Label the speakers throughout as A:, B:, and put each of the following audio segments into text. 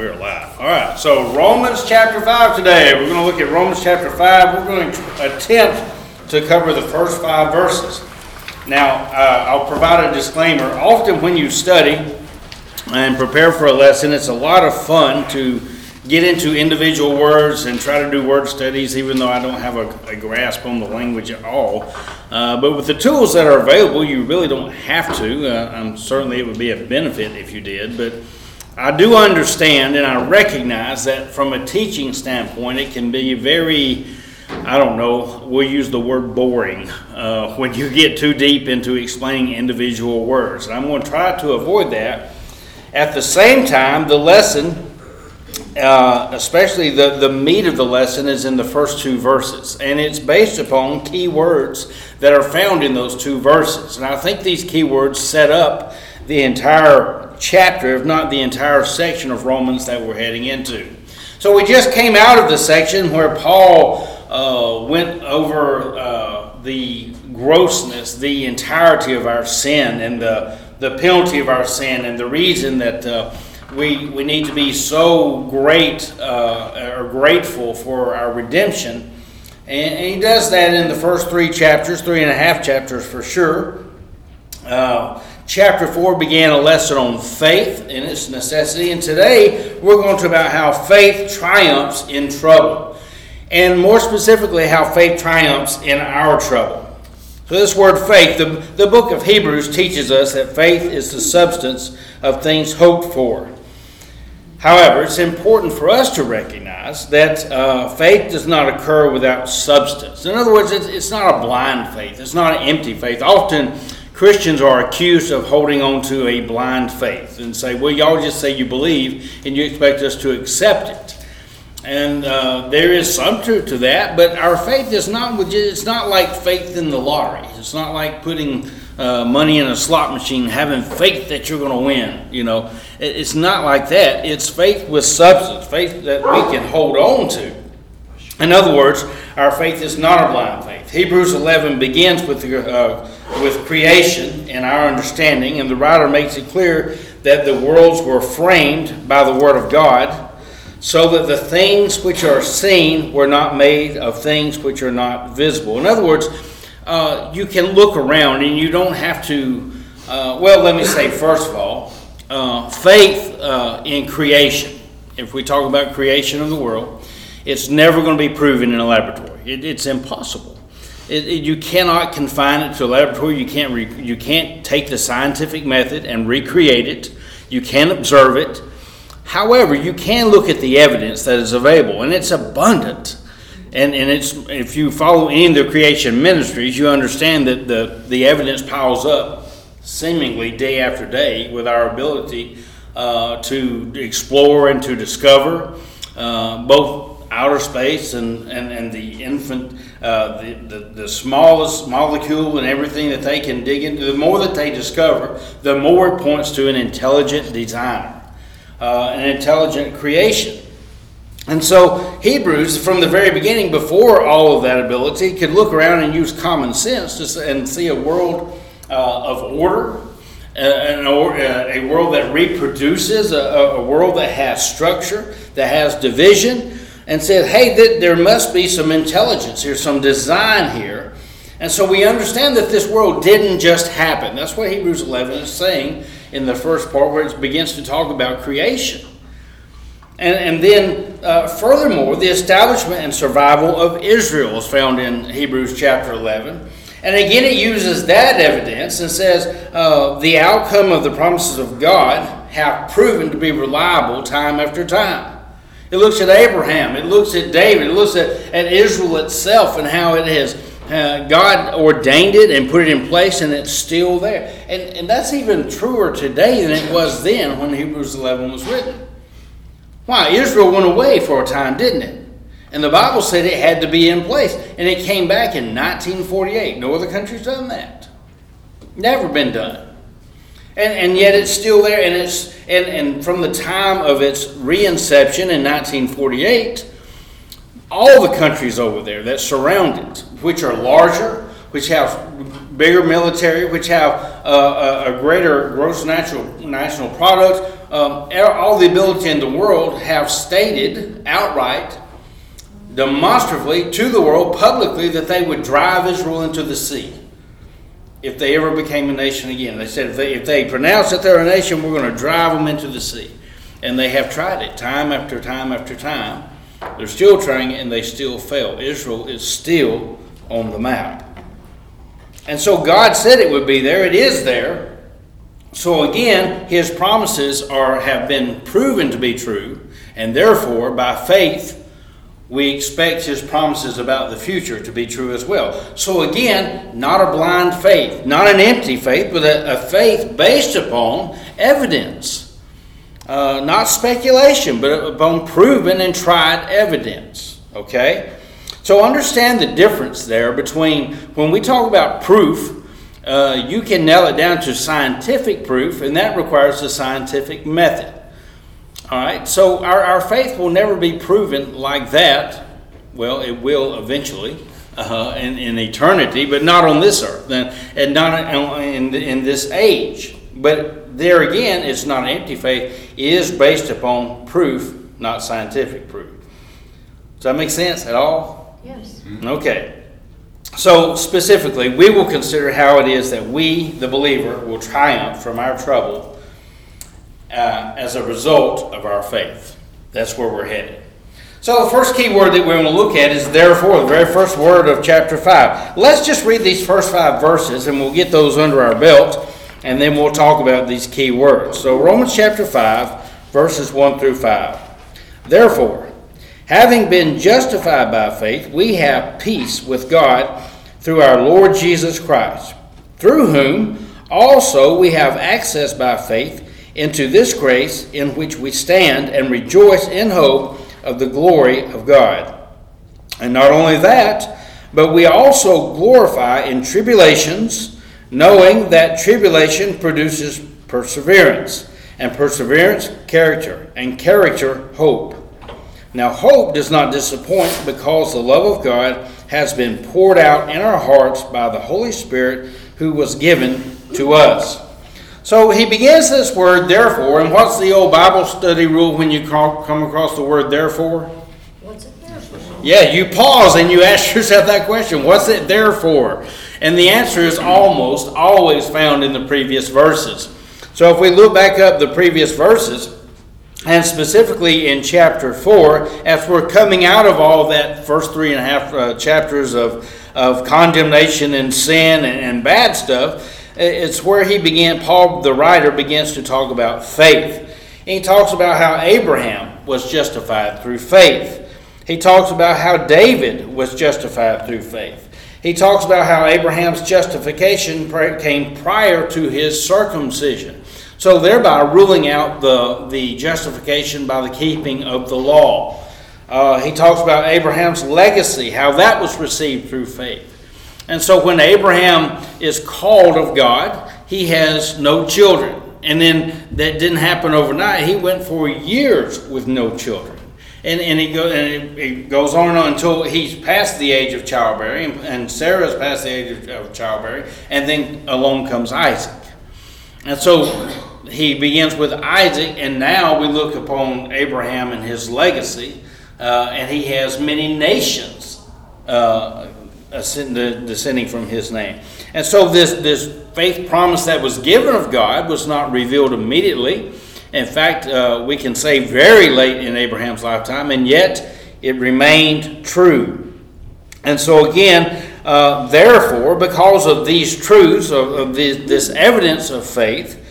A: we're live. All right, so Romans chapter 5 today. We're going to look at Romans chapter 5. We're going to attempt to cover the first five verses. Now, uh, I'll provide a disclaimer. Often, when you study and prepare for a lesson, it's a lot of fun to get into individual words and try to do word studies, even though I don't have a, a grasp on the language at all. Uh, but with the tools that are available, you really don't have to. Uh, certainly, it would be a benefit if you did. But I do understand and I recognize that from a teaching standpoint, it can be very, I don't know, we'll use the word boring uh, when you get too deep into explaining individual words. And I'm going to try to avoid that. At the same time, the lesson uh, especially the, the meat of the lesson is in the first two verses. And it's based upon key words that are found in those two verses. And I think these key words set up the entire chapter, if not the entire section of Romans that we're heading into. So we just came out of the section where Paul uh, went over uh, the grossness, the entirety of our sin, and the, the penalty of our sin, and the reason that uh, we, we need to be so great uh, or grateful for our redemption. And, he does that in the first three chapters, three and a half chapters for sure. Uh, chapter 4 began a lesson on faith and its necessity. And today we're going to talk about how faith triumphs in trouble. And more specifically, how faith triumphs in our trouble. So, this word faith, the, the book of Hebrews teaches us that faith is the substance of things hoped for. However, it's important for us to recognize that uh, faith does not occur without substance. In other words, it's, it's not a blind faith, it's not an empty faith. Often, Christians are accused of holding on to a blind faith and say, well, y'all just say you believe and you expect us to accept it. And uh, there is some truth to that, but our faith is not, it's not like faith in the lottery. It's not like putting uh, money in a slot machine, having faith that you're going to win. You know, it's not like that. It's faith with substance, faith that we can hold on to. In other words, our faith is not a blind faith. Hebrews 11 begins with, uh, with creation and our understanding, and the writer makes it clear that the worlds were framed by the Word of God, so that the things which are seen were not made of things which are not visible. In other words, uh, you can look around and you don't have to, uh, well, let me say, first of all, uh, faith uh, in creation. If we talk about creation of the world, it's never going to be proven in a laboratory. It, it's impossible. It, it, you cannot confine it to a laboratory. You can't, re, you can't take the scientific method and recreate it. You can't observe it. However, you can look at the evidence that is available, and it's abundant. And, and it's if you follow any of the creation ministries, you understand that the, the evidence piles up seemingly day after day with our ability uh, to explore and to discover uh, both outer space and, and, and the infant, uh, the, the, the smallest molecule and everything that they can dig into. The more that they discover, the more it points to an intelligent designer, uh, an intelligent creation. And so, Hebrews, from the very beginning, before all of that ability, could look around and use common sense to, and see a world uh, of order, uh, or, uh, a world that reproduces, a, a, world that has structure, that has division, and said, hey, th- there must be some intelligence here, some design here. And so we understand that this world didn't just happen. That's what Hebrews 11 is saying in the first part, where it begins to talk about creation. And, and then, uh, furthermore, the establishment and survival of Israel is found in Hebrews chapter 11. And again, it uses that evidence and says uh, the outcome of the promises of God have proven to be reliable time after time. It looks at Abraham, it looks at David, it looks at, at Israel itself and how it has, uh, God ordained it and put it in place and it's still there. And, and that's even truer today than it was then when Hebrews 11 was written. Why? Israel went away for a time, didn't it? And the Bible said it had to be in place. And it came back in 1948. No other country's done that. Never been done. And, and yet it's still there. And, it's, and, and from the time of its reinception in 1948, all the countries over there that surround it, which are larger, which have bigger military, which have uh, a, a greater gross natural national product, um, all the ability in the world have stated outright, demonstratively to the world publicly that they would drive Israel into the sea if they ever became a nation again. They said if they, if they pronounce that they're a nation, we're going to drive them into the sea. And they have tried it time after time after time. They're still trying it and they still fail. Israel is still on the map. And so God said it would be there. It is there. So again, his promises are have been proven to be true, and therefore by faith we expect his promises about the future to be true as well. So again, not a blind faith, not an empty faith, but a, a faith based upon evidence. Uh, not speculation, but upon proven and tried evidence. Okay? So understand the difference there between when we talk about proof, uh, you can nail it down to scientific proof, and that requires a scientific method. All right, so our, our faith will never be proven like that. Well, it will eventually uh, in, in eternity, but not on this earth, and not in, in this age. But there again, it's not an empty faith, it is based upon proof, not scientific proof. Does that make sense at all?
B: Yes.
A: Okay. So, specifically, we will consider how it is that we, the believer, will triumph from our trouble uh, as a result of our faith. That's where we're headed. So, the first key word that we're going to look at is therefore, the very first word of chapter 5. Let's just read these first five verses and we'll get those under our belt and then we'll talk about these key words. So, Romans chapter 5, verses 1 through 5. Therefore, having been justified by faith, we have peace with God through our Lord Jesus Christ, through whom also we have access by faith into this grace in which we stand and rejoice in hope of the glory of God. And not only that, but we also glorify in tribulations knowing that tribulation produces perseverance, and perseverance, character, and character, hope. Now, hope does not disappoint because the love of God has been poured out in our hearts by the Holy Spirit who was given to us. So he begins this word, therefore, and what's the old Bible study rule when you come across the word therefore?
B: What's it there for?
A: Yeah, you pause and you ask yourself that question what's it there for? And the answer is almost always found in the previous verses. So if we look back up the previous verses, and specifically in chapter 4, as we're coming out of all that first three and a half uh, chapters of, of condemnation and sin and, and bad stuff, it's where he began, Paul the writer begins to talk about faith. And he talks about how Abraham was justified through faith. He talks about how David was justified through faith. He talks about how Abraham's justification came prior to his circumcision. So, thereby ruling out the, the justification by the keeping of the law. Uh, he talks about Abraham's legacy, how that was received through faith. And so, when Abraham is called of God, he has no children. And then that didn't happen overnight. He went for years with no children. And, and, it, go, and it, goes on and on until he's past the age of childbearing, and Sarah's past the age of, of childbearing, and then along comes Isaac. And so he begins with Isaac, and now we look upon Abraham and his legacy, uh, and he has many nations uh, descending from his name. And so this, this faith promise that was given of God was not revealed immediately. In fact, uh, we can say very late in Abraham's lifetime, and yet it remained true. And so, again, uh, therefore, because of these truths, of, of this, this evidence of faith,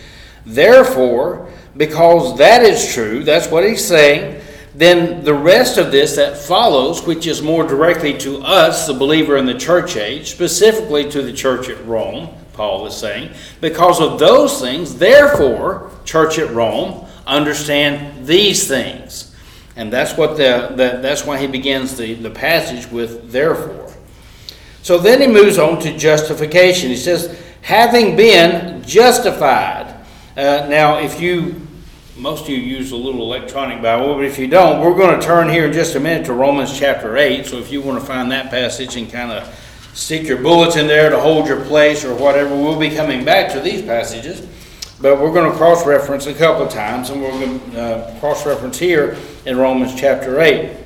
A: therefore, because that is true, that's what he's saying, then the rest of this that follows, which is more directly to us, the believer in the church age, specifically to the church at Rome, Paul is saying, because of those things, therefore, church at Rome, understand these things. And that's what the, the that's why he begins the, the passage with therefore. So then he moves on to justification. He says, having been justified. Uh, now, if you most of you use a little electronic Bible, but if you don't, we're going to turn here in just a minute to Romans chapter 8. So if you want to find that passage and kind of stick your bulletin there to hold your place or whatever, we'll be coming back to these passages. but we're going to cross reference a couple of times, and we're going to uh, cross reference here in Romans chapter 8.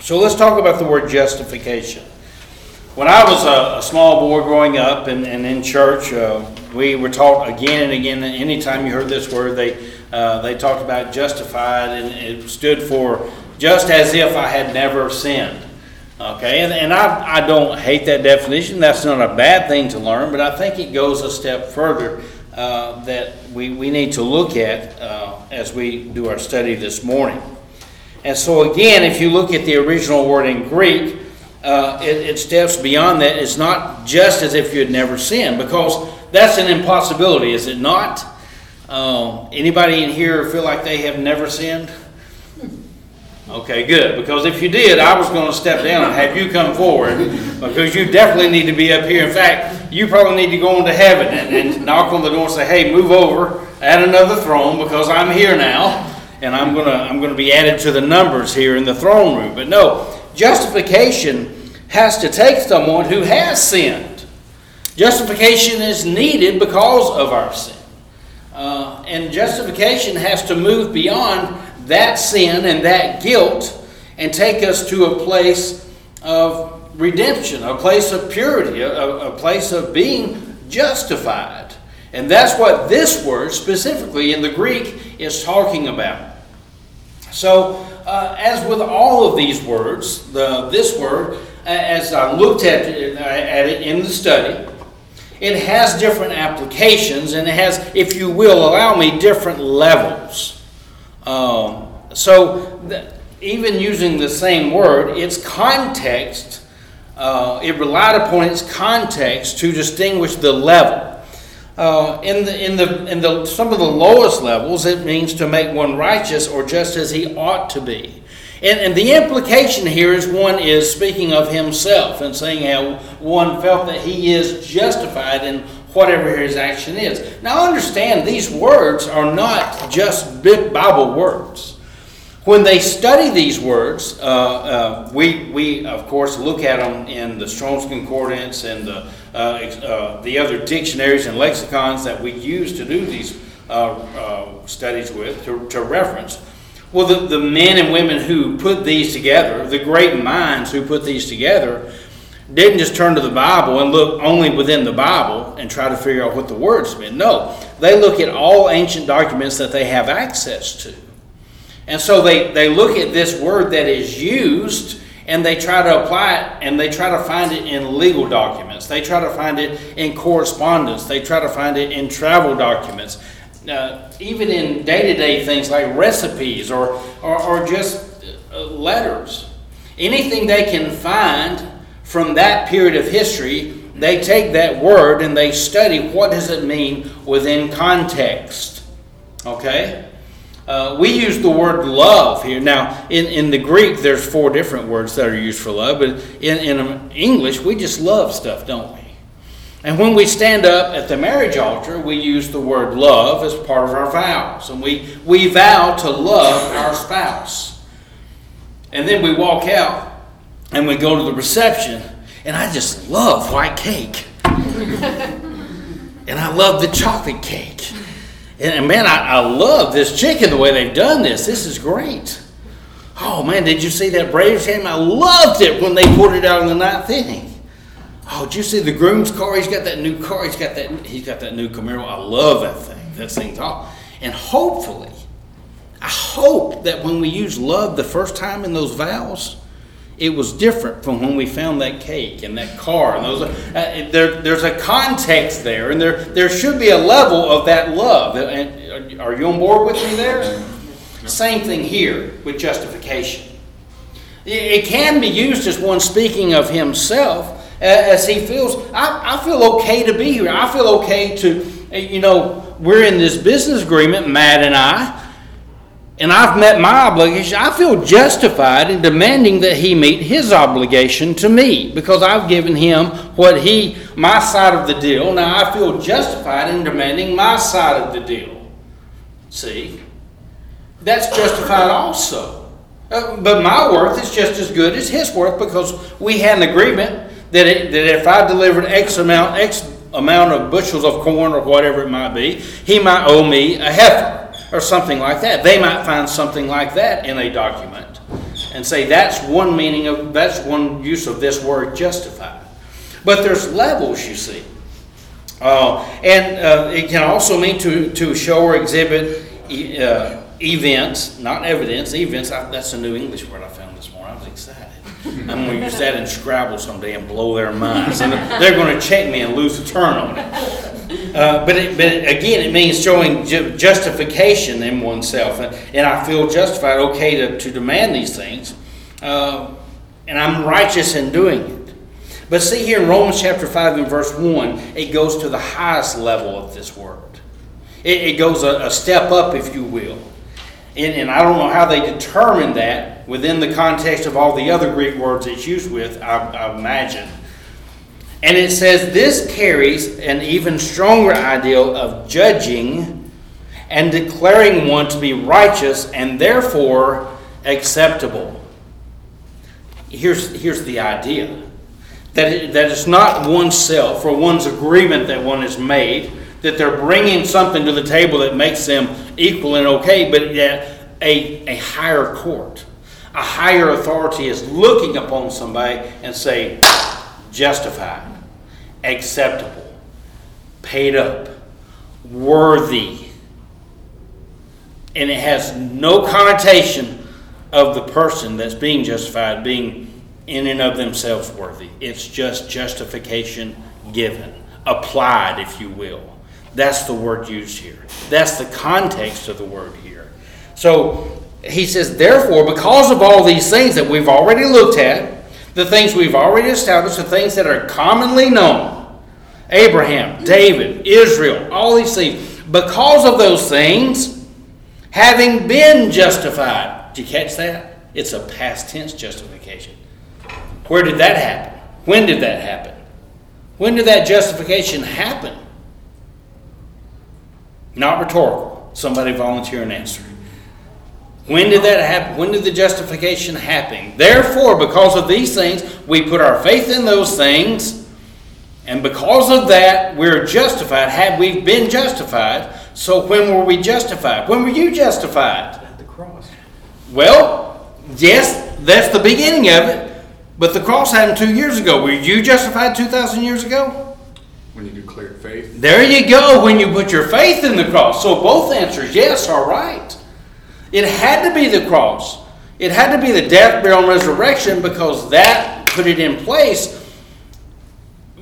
A: So let's talk about the word justification. When I was a, a small boy growing up and, and in church, uh, we were taught again and again, that anytime you heard this word, they, uh, they talked about justified, and it stood for just as if I had never sinned. Okay, and, and I, I don't hate that definition. That's not a bad thing to learn, but I think it goes a step further uh, that we, we need to look at uh, as we do our study this morning. And so, again, if you look at the original word in Greek, uh, it, it, steps beyond that. It's not just as if you had never sinned, because that's an impossibility, is it not? Uh, anybody in here feel like they have never sinned? Okay, good. Because if you did, I was going to step down and have you come forward because you definitely need to be up here. In fact, you probably need to go into heaven and, and knock on the door and say, "Hey, move over, add another throne because I'm here now." and I'm gonna I'm gonna be added to the numbers here in the throne room. But no, justification has to take someone who has sinned. Justification is needed because of our sin, uh, and justification has to move beyond that sin and that guilt and take us to a place of redemption, a place of purity, a, a place of being justified. And that's what this word specifically in the Greek is talking about. So, uh, as with all of these words, the, this word, as I looked at, at it in the study, it has different applications and it has, if you will allow me, different levels. Um, so, the, even using the same word, its context, uh, it relied upon its context to distinguish the level. Uh, in the, in the, in the, some of the lowest levels, it means to make one righteous or just as he ought to be. And, and the implication here is one is speaking of himself and saying how one felt that he is justified in whatever his action is. Now, understand these words are not just Bible words. When they study these words, uh, uh, we, we, of course, look at them in the Strong's Concordance and the, uh, uh the other dictionaries and lexicons that we use to do these uh, uh, studies with, to, to reference. Well, the, the men and women who put these together, the great minds who put these together, didn't just turn to the Bible and look only within the Bible and try to figure out what the words meant. No, they look at all ancient documents that they have access to. And so they, they look at this word that is used and they try to apply it and they try to find it in legal documents. They try to find it in correspondence. They try to find it in travel documents. Uh, even in day to day things like recipes or, or, or just uh, letters. Anything they can find from that period of history, they take that word and they study what does it mean within context. Okay? Uh, we use the word love here. Now, in, in the Greek, there's four different words that are used for love, but in, in English, we just love stuff, don't we? And when we stand up at the marriage altar, we use the word love as part of our vows. And we, we vow to love our spouse. And then we walk out and we go to the reception, and I just love white cake. and I love the chocolate cake. And man, I, I love this chicken the way they've done this. This is great. Oh man, did you see that Braves game? I loved it when they put it out in the ninth inning. Oh, did you see the groom's car? He's got that new car. He's got that. He's got that new Camaro. I love that thing. That thing's all. And hopefully, I hope that when we use love the first time in those vows, it was different from when we found that cake and that car and those uh, there, there's a context there and there there should be a level of that love and are you on board with me there same thing here with justification it can be used as one speaking of himself as he feels I, I feel okay to be here i feel okay to you know we're in this business agreement matt and i and I've met my obligation, I feel justified in demanding that he meet his obligation to me because I've given him what he, my side of the deal. Now I feel justified in demanding my side of the deal. See? That's justified also. Uh, but my worth is just as good as his worth because we had an agreement that, it, that if I delivered X amount, X amount of bushels of corn or whatever it might be, he might owe me a heifer or something like that. They might find something like that in a document and say that's one meaning of that's one use of this word justify. But there's levels, you see. Uh, and uh, it can also mean to, to show or exhibit uh, events, not evidence, events. I, that's a new English word I found this morning. I was excited. I'm going to use that in Scrabble someday and blow their minds. And they're going to check me and lose a turn on it. Uh, but, it, but again, it means showing ju- justification in oneself. And, and, I feel justified, okay, to, to demand these things. Uh, and I'm righteous in doing it. But see here in Romans chapter 5 and verse 1, it goes to the highest level of this word. It, it goes a, a, step up, if you will. And, and, I don't know how they determine that within the context of all the other Greek words it's used with, I, I imagine. And it says this carries an even stronger ideal of judging and declaring one to be righteous and therefore acceptable. Here's, here's the idea that, it, that it's not oneself or one's agreement that one has made, that they're bringing something to the table that makes them equal and okay, but yet a, a higher court, a higher authority is looking upon somebody and say, justified, acceptable, paid up, worthy. And it has no connotation of the person that's being justified being in and of themselves worthy. It's just justification given, applied, if you will. That's the word used here. That's the context of the word here. So he says, therefore, because of all these things that we've already looked at, the things we've already established, the things that are commonly known Abraham, David, Israel, all these things, because of those things, having been justified. Did you catch that? It's a past tense justification. Where did that happen? When did that happen? When did that justification happen? Not rhetorical. Somebody volunteer an answer. When did that happen? When did the justification happen? Therefore, because of these things, we put our faith in those things, and because of that, we're justified. Had we been justified, so when were we justified? When were you justified?
C: At the cross.
A: Well, yes, that's the beginning of it. But the cross happened two years ago. Were you justified 2,000 years ago?
C: When you declared faith.
A: There you go, when you put your faith in the cross. So both answers, yes, are right. It had to be the cross. It had to be the death, burial, and resurrection because that put it in place.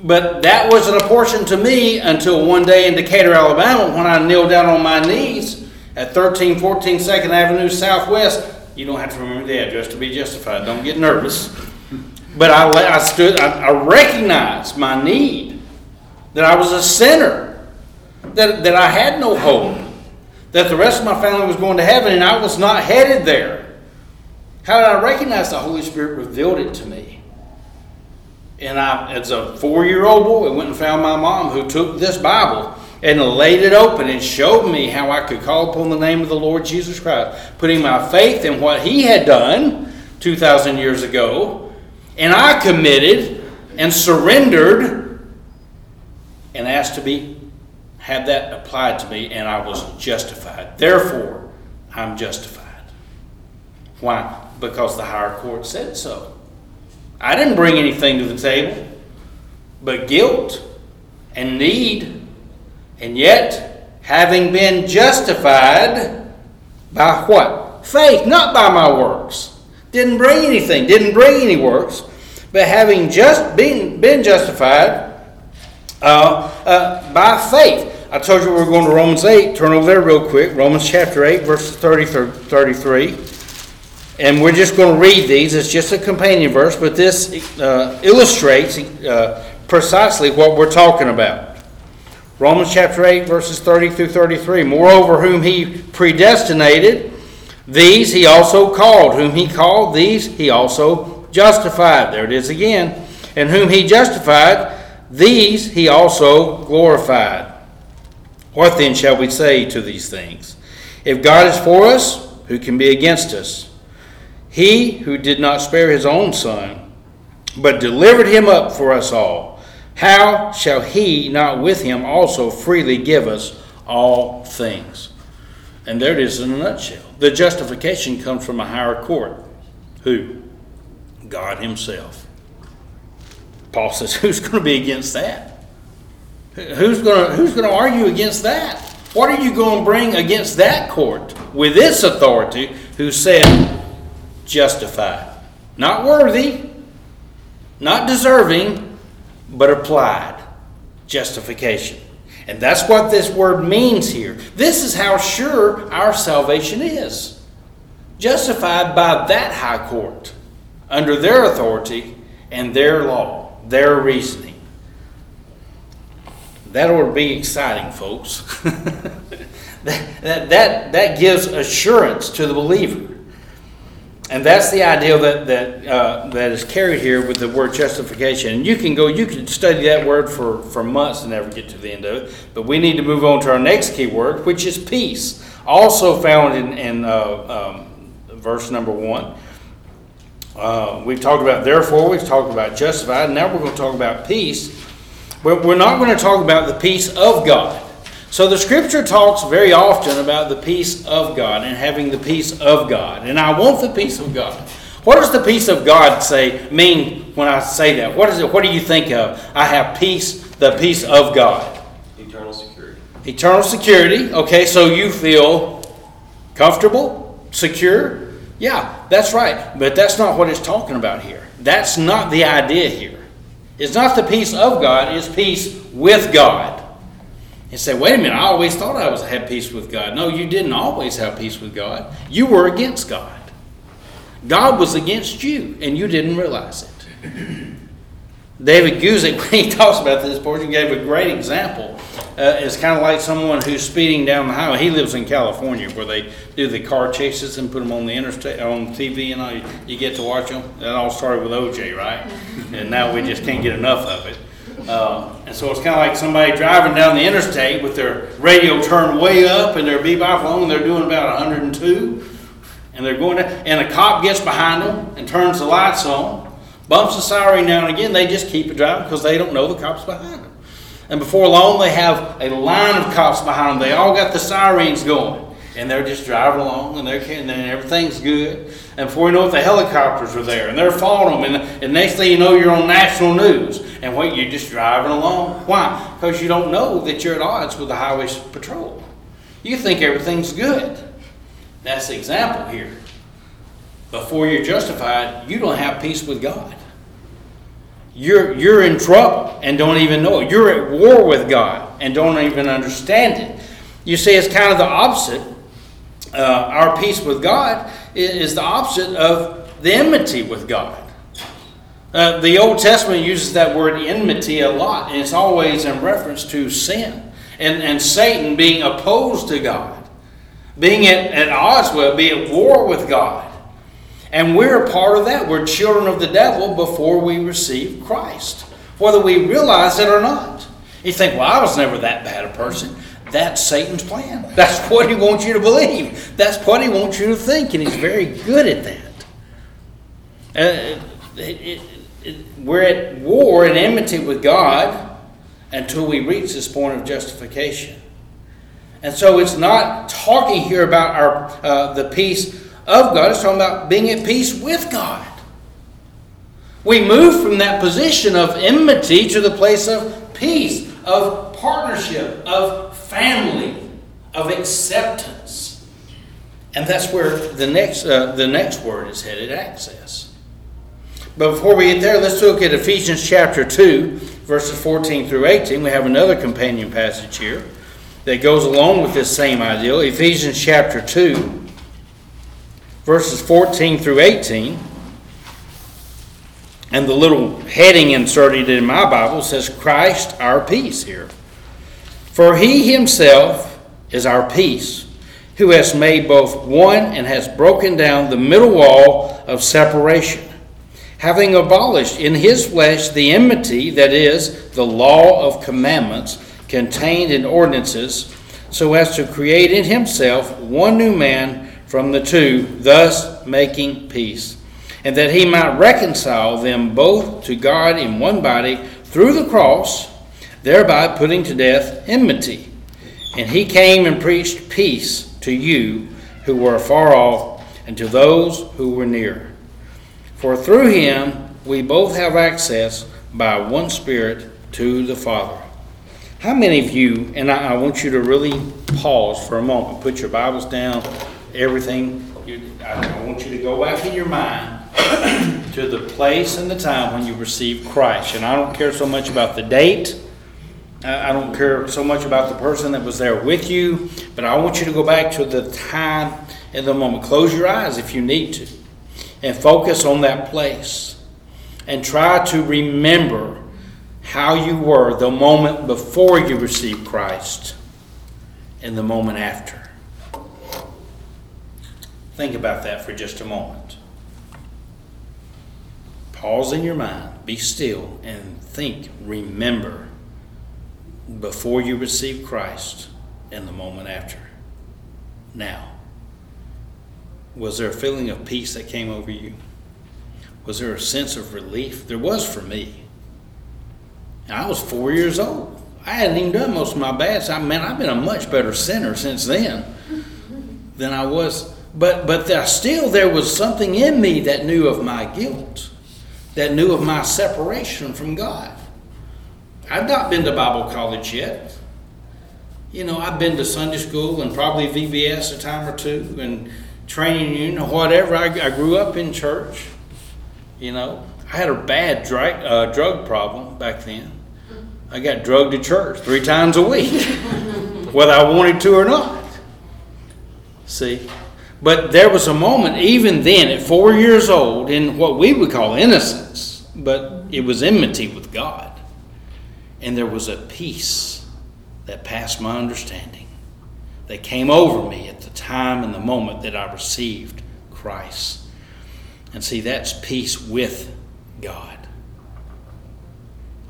A: But that wasn't a portion to me until one day in Decatur, Alabama, when I kneeled down on my knees at 1314 2nd Avenue Southwest. You don't have to remember the address to be justified. Don't get nervous. But I, I stood, I, I recognized my need, that I was a sinner, that, that I had no hope, that the rest of my family was going to heaven and I was not headed there. How did I recognize the Holy Spirit revealed it to me? And I, as a four year old boy, went and found my mom who took this Bible and laid it open and showed me how I could call upon the name of the Lord Jesus Christ, putting my faith in what He had done 2,000 years ago and I committed and surrendered and asked to be have that applied to me and I was justified. Therefore, I'm justified. Why? Because the higher court said so. I didn't bring anything to the table but guilt and need. And yet, having been justified by what? Faith, not by my works. Didn't bring anything, didn't bring any works, but having just been, been justified uh, uh, by faith. I told you we were going to Romans 8. Turn over there real quick. Romans chapter 8, verses 30 through 33. And we're just going to read these. It's just a companion verse, but this uh, illustrates uh, precisely what we're talking about. Romans chapter 8, verses 30 through 33. Moreover, whom he predestinated, these he also called. Whom he called, these he also justified. There it is again. And whom he justified, these he also glorified. What then shall we say to these things? If God is for us, who can be against us? He who did not spare his own son, but delivered him up for us all, how shall he not with him also freely give us all things? And there it is in a nutshell. The justification comes from a higher court. Who? God Himself. Paul says, who's going to be against that? Who's going to, who's going to argue against that? What are you going to bring against that court with its authority who said, justified? Not worthy, not deserving, but applied. Justification. And that's what this word means here. This is how sure our salvation is. Justified by that high court, under their authority and their law, their reasoning. That ought to be exciting, folks. that, that, that, that gives assurance to the believer. And that's the ideal that that uh, that is carried here with the word justification. And you can go, you can study that word for, for months and never get to the end of it. But we need to move on to our next key word, which is peace, also found in, in uh, um, verse number one. Uh, we've talked about therefore, we've talked about justified, now we're going to talk about peace. We're not going to talk about the peace of God. So the scripture talks very often about the peace of God and having the peace of God. And I want the peace of God. What does the peace of God say mean when I say that? What is it? What do you think of? I have peace, the peace of God.
D: Eternal security.
A: Eternal security. Okay, so you feel comfortable, secure? Yeah, that's right. But that's not what it's talking about here. That's not the idea here. It's not the peace of God, it's peace with God and say, wait a minute, I always thought I was had peace with God. No, you didn't always have peace with God. You were against God. God was against you, and you didn't realize it. David Guzik, when he talks about this portion, gave a great example. Uh, it's kind of like someone who's speeding down the highway. He lives in California, where they do the car chases and put them on the interstate on TV, and all. You, you get to watch them. That all started with OJ, right? And now we just can't get enough of it. Uh, and so it's kind of like somebody driving down the interstate with their radio turned way up and their bebop on, and they're doing about 102, and they're going, to, and a cop gets behind them and turns the lights on, bumps the siren now and again. They just keep it driving because they don't know the cops behind them. And before long, they have a line of cops behind them. They all got the sirens going and they're just driving along and they're and everything's good. And before you know it, the helicopters are there and they're following them. And, and next thing you know, you're on national news. And what you're just driving along. Why? Because you don't know that you're at odds with the highway patrol. You think everything's good. That's the example here. Before you're justified, you don't have peace with God. You're, you're in trouble and don't even know it. You're at war with God and don't even understand it. You see, it's kind of the opposite uh, our peace with God is the opposite of the enmity with God. Uh, the Old Testament uses that word enmity a lot, and it's always in reference to sin and, and Satan being opposed to God, being at, at odds with, being at war with God. And we're a part of that. We're children of the devil before we receive Christ, whether we realize it or not. You think, well, I was never that bad a person. That's Satan's plan. That's what he wants you to believe. That's what he wants you to think, and he's very good at that. Uh, it, it, it, we're at war and enmity with God until we reach this point of justification. And so it's not talking here about our uh, the peace of God. It's talking about being at peace with God. We move from that position of enmity to the place of peace, of partnership, of family of acceptance. And that's where the next, uh, the next word is headed access. But before we get there, let's look at Ephesians chapter 2, verses 14 through 18. We have another companion passage here that goes along with this same ideal. Ephesians chapter 2, verses 14 through 18. And the little heading inserted in my Bible says, Christ our peace here. For he himself is our peace, who has made both one and has broken down the middle wall of separation, having abolished in his flesh the enmity, that is, the law of commandments contained in ordinances, so as to create in himself one new man from the two, thus making peace, and that he might reconcile them both to God in one body through the cross, thereby putting to death enmity. And he came and preached peace to you who were afar off and to those who were near. For through him we both have access by one Spirit to the Father. How many of you, and I, I want you to really pause for a moment, put your Bibles down, everything. You, I, I want you to go back in your mind to the place and the time when you received Christ. And I don't care so much about the date. I don't care so much about the person that was there with you, but I want you to go back to the time and the moment. Close your eyes if you need to and focus on that place and try to remember how you were the moment before you received Christ and the moment after. Think about that for just a moment. Pause in your mind, be still, and think, remember before you received Christ and the moment after. Now, was there a feeling of peace that came over you? Was there a sense of relief? There was for me. I was four years old. I hadn't even done most of my bad. I man, I've been a much better sinner since then than I was. But but there, still, there was something in me that knew of my guilt, that knew of my separation from God. I've not been to Bible college yet. You know, I've been to Sunday school and probably VBS a time or two and training union or whatever. I, I grew up in church. You know, I had a bad drug, uh, drug problem back then. I got drugged to church three times a week, whether I wanted to or not. See? But there was a moment, even then, at four years old, in what we would call innocence, but it was enmity with God. And there was a peace that passed my understanding that came over me at the time and the moment that I received Christ. And see, that's peace with God.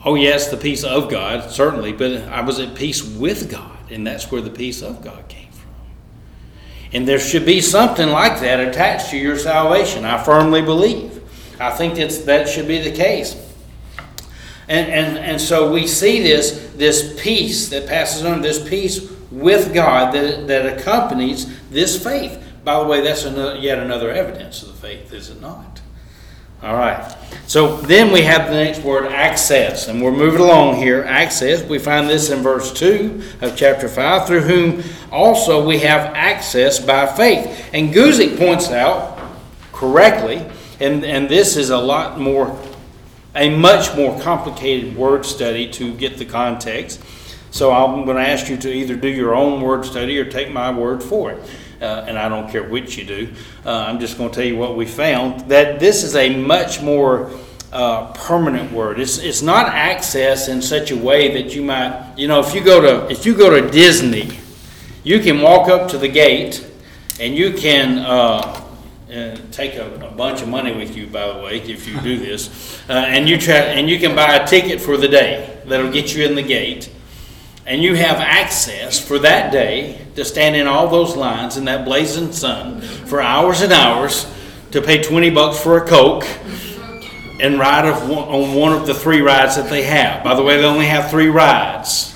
A: Oh, yes, the peace of God, certainly, but I was at peace with God, and that's where the peace of God came. And there should be something like that attached to your salvation, I firmly believe. I think that's, that should be the case. And, and, and so we see this, this peace that passes on, this peace with God that, that accompanies this faith. By the way, that's another, yet another evidence of the faith, is it not? All right. So then we have the next word, access. And we're moving along here. Access. We find this in verse 2 of chapter 5, through whom also we have access by faith. And Guzik points out correctly, and, and this is a lot more, a much more complicated word study to get the context. So I'm going to ask you to either do your own word study or take my word for it uh, and I don't care which you do. Uh, I'm just going to tell you what we found. That this is a much more uh, permanent word. It's it's not access in such a way that you might, you know, if you go to if you go to Disney, you can walk up to the gate, and you can. Uh, uh, take a, a, bunch of money with you, by the way, if you do this, uh, and you try, and you can buy a ticket for the day that'll get you in the gate, and you have access for that day to stand in all those lines in that blazing sun for hours and hours to pay 20 bucks for a Coke and ride on one of the three rides that they have. By the way, they only have three rides.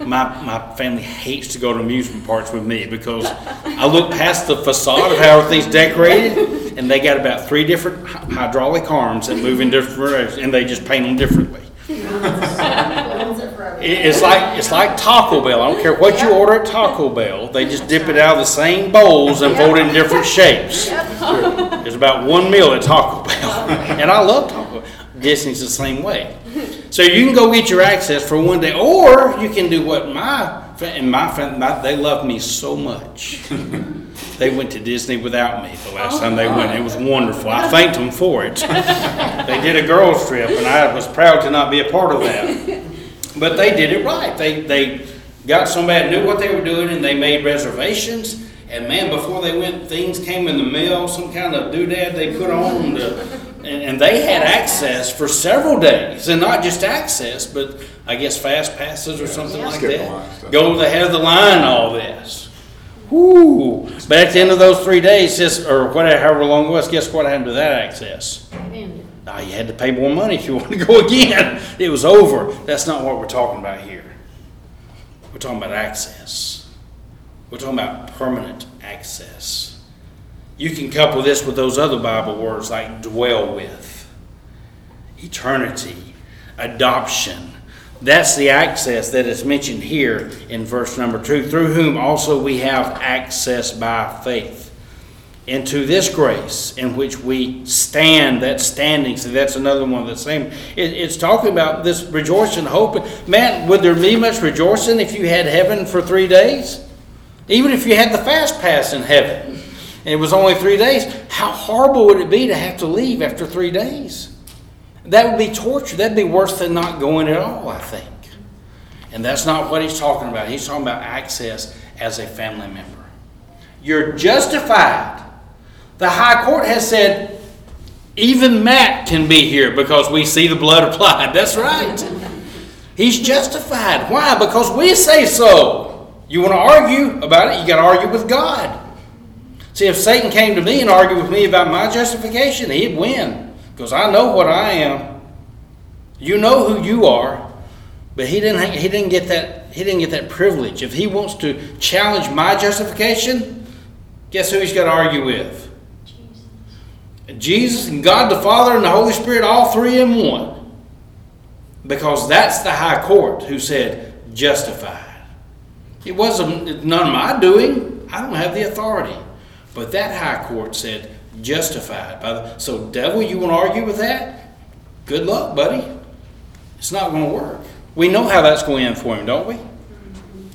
A: My, my family hates to go to amusement parks with me because I look past the facade of how everything's decorated and they got about three different hydraulic arms that move in different directions and they just paint them differently. It's like it's like Taco Bell. I don't care what you order at Taco Bell. They just dip it out of the same bowls and fold it in different shapes. There's about one meal at Taco Bell, and I love Taco. Bell. Disney's the same way. So you can go get your access for one day, or you can do what my and my friend they love me so much. They went to Disney without me the last time they went. It was wonderful. I thanked them for it. They did a girls' trip, and I was proud to not be a part of that. But they did it right. They, they got somebody that knew what they were doing and they made reservations. And man, before they went, things came in the mail, some kind of doodad they put on. To, and, and they had access for several days. And not just access, but I guess fast passes or something like that. Go to the head of the line, all this. Whoo! But at the end of those three days, just or whatever, however long it was, guess what happened to that access? Now you had to pay more money if you wanted to go again. It was over. That's not what we're talking about here. We're talking about access. We're talking about permanent access. You can couple this with those other Bible words like dwell with, eternity, adoption. That's the access that is mentioned here in verse number two, through whom also we have access by faith into this grace in which we stand, that standing. So that's another one of the same. It, it's talking about this rejoicing, hoping. Man, would there be much rejoicing if you had heaven for three days? Even if you had the fast pass in heaven and it was only three days, how horrible would it be to have to leave after three days? That would be torture. That'd be worse than not going at all, I think. And that's not what he's talking about. He's talking about access as a family member. You're justified the High Court has said even Matt can be here because we see the blood applied. That's right. He's justified. Why? Because we say so. You want to argue about it, you got to argue with God. See, if Satan came to me and argued with me about my justification, he'd win because I know what I am. You know who you are, but he didn't. He didn't get that. He didn't get that privilege. If he wants to challenge my justification, guess who he's got to argue with? Jesus and God the Father and the Holy Spirit, all three in one. Because that's the high court who said, justified. It wasn't none of my doing. I don't have the authority. But that high court said, justified. By the, so, devil, you want to argue with that? Good luck, buddy. It's not going to work. We know how that's going to end for him, don't we?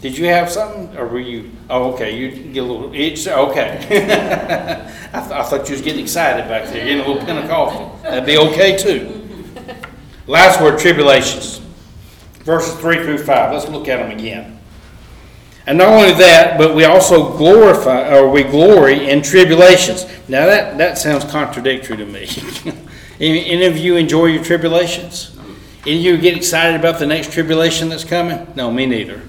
A: Did you have something, or were you? Oh, okay. You get a little itch. Okay. I, th- I, thought you was getting excited back there, getting a little Pentecostal. That'd be okay too. Last word: tribulations, verses three through five. Let's look at them again. And not only that, but we also glorify, or we glory in tribulations. Now that that sounds contradictory to me. any, any of you enjoy your tribulations? Any of you get excited about the next tribulation that's coming? No, me neither.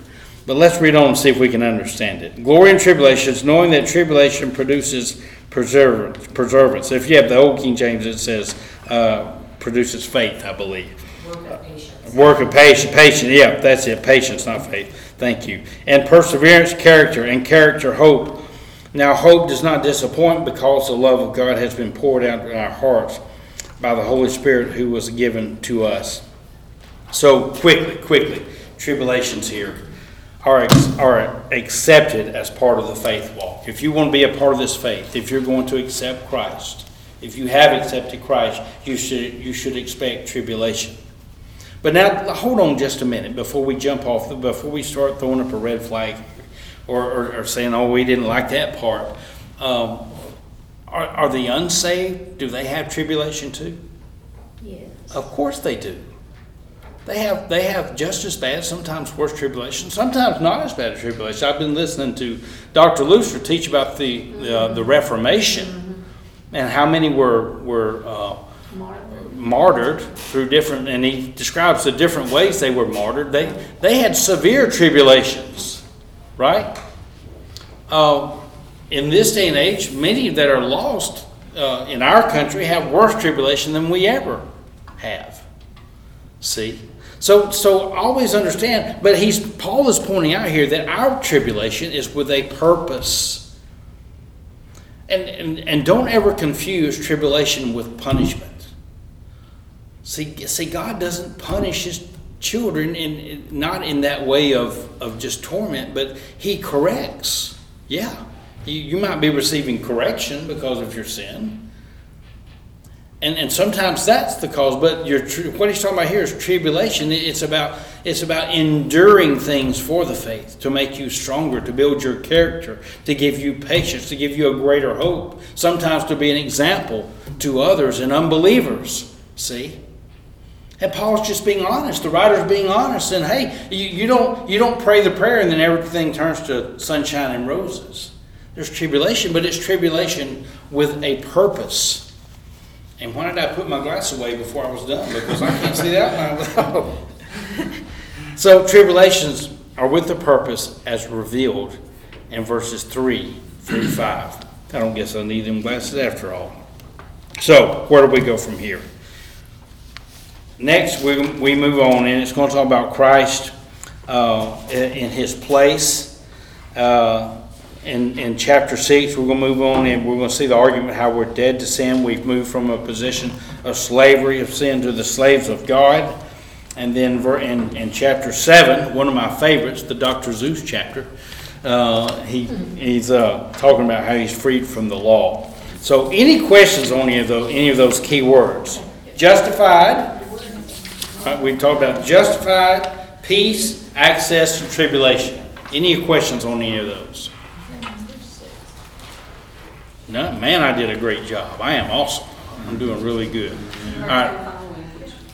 A: But let's read on and see if we can understand it. Glory in tribulations, knowing that tribulation produces preservance. preservance. If you have the old King James, it says uh, produces faith, I believe.
B: Work of patience.
A: Work of patience. Patience, yeah, that's it. Patience, not faith. Thank you. And perseverance, character, and character, hope. Now, hope does not disappoint because the love of God has been poured out in our hearts by the Holy Spirit who was given to us. So, quickly, quickly, tribulations here are, are accepted as part of the faith walk. If you want to be a part of this faith, if you're going to accept Christ, if you have accepted Christ, you should, you should expect tribulation. But now, hold on just a minute before we jump off, before we start throwing up a red flag or, or, or saying, oh, we didn't like that part. Um, are, are the unsaved, do they have tribulation too?
B: Yes.
A: Of course they do. They have they have just as bad, sometimes worse tribulation, sometimes not as bad tribulation. I've been listening to Dr. Lutzer teach about the uh, the Reformation mm-hmm. and how many were were uh, martyred. martyred through different, and he describes the different ways they were martyred. They they had severe tribulations, right? Uh, in this day and age, many that are lost uh, in our country have worse tribulation than we ever have. See? So, so always understand, but he's Paul is pointing out here that our tribulation is with a purpose. And, and, and don't ever confuse tribulation with punishment. See, see, God doesn't punish his children in not in that way of, of just torment, but he corrects. Yeah. You, you might be receiving correction because of your sin and, and sometimes that's the cause. But your, what he's talking about here is tribulation. It's about it's about enduring things for the faith to make you stronger, to build your character, to give you patience, to give you a greater hope. Sometimes to be an example to others and unbelievers. See. And Paul's just being honest. The writer's being honest, and hey, you, you don't you don't pray the prayer and then everything turns to sunshine and roses. There's tribulation, but it's tribulation with a purpose. And why did I put my glass away before I was done? Because I can't see that without. so tribulations are with the purpose as revealed in verses three through five. I don't guess I need them glasses after all. So where do we go from here? next, we, we move on, and it's gonna talk about Christ, uh, in, in his place. Uh, in, in chapter six, we're gonna move on, and we're gonna see the argument how we're dead to sin. We've moved from a position of slavery of sin to the slaves of God. And then in, in chapter seven, one of my favorites, the Dr. Seuss chapter, uh, he, he's, uh, talking about how he's freed from the law. So any questions on any of those, any of those key words? Justified, uh, we talked about justified, peace, access, and tribulation. Any questions on any of those? No, man, I did a great job. I am awesome. I'm doing really good. All right.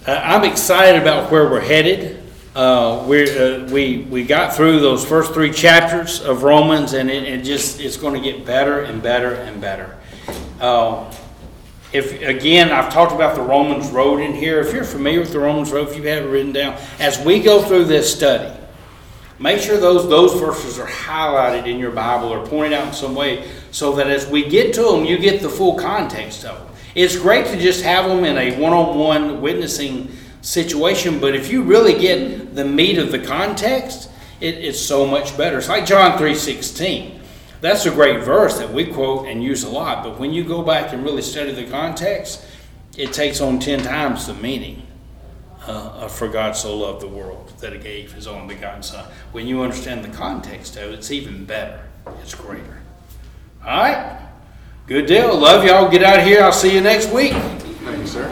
A: Uh, I'm excited about where we're headed. Uh, we're, uh, we, we got through those first three chapters of Romans, and it, it just it's going to get better and better and better. Uh, if again, I've talked about the Romans Road in here. If you're familiar with the Romans Road, if you have it written down, as we go through this study, make sure those those verses are highlighted in your Bible or pointed out in some way, so that as we get to them, you get the full context of them. It's great to just have them in a one-on-one witnessing situation, but if you really get the meat of the context, it, it's so much better. It's like John three sixteen. That's a great verse that we quote and use a lot, but when you go back and really study the context, it takes on 10 times the meaning. Uh, for God so loved the world that he gave his only begotten Son. When you understand the context of it, it's even better. It's greater. All right. Good deal. Love y'all. Get out of here. I'll see you next week.
C: Thank you, sir.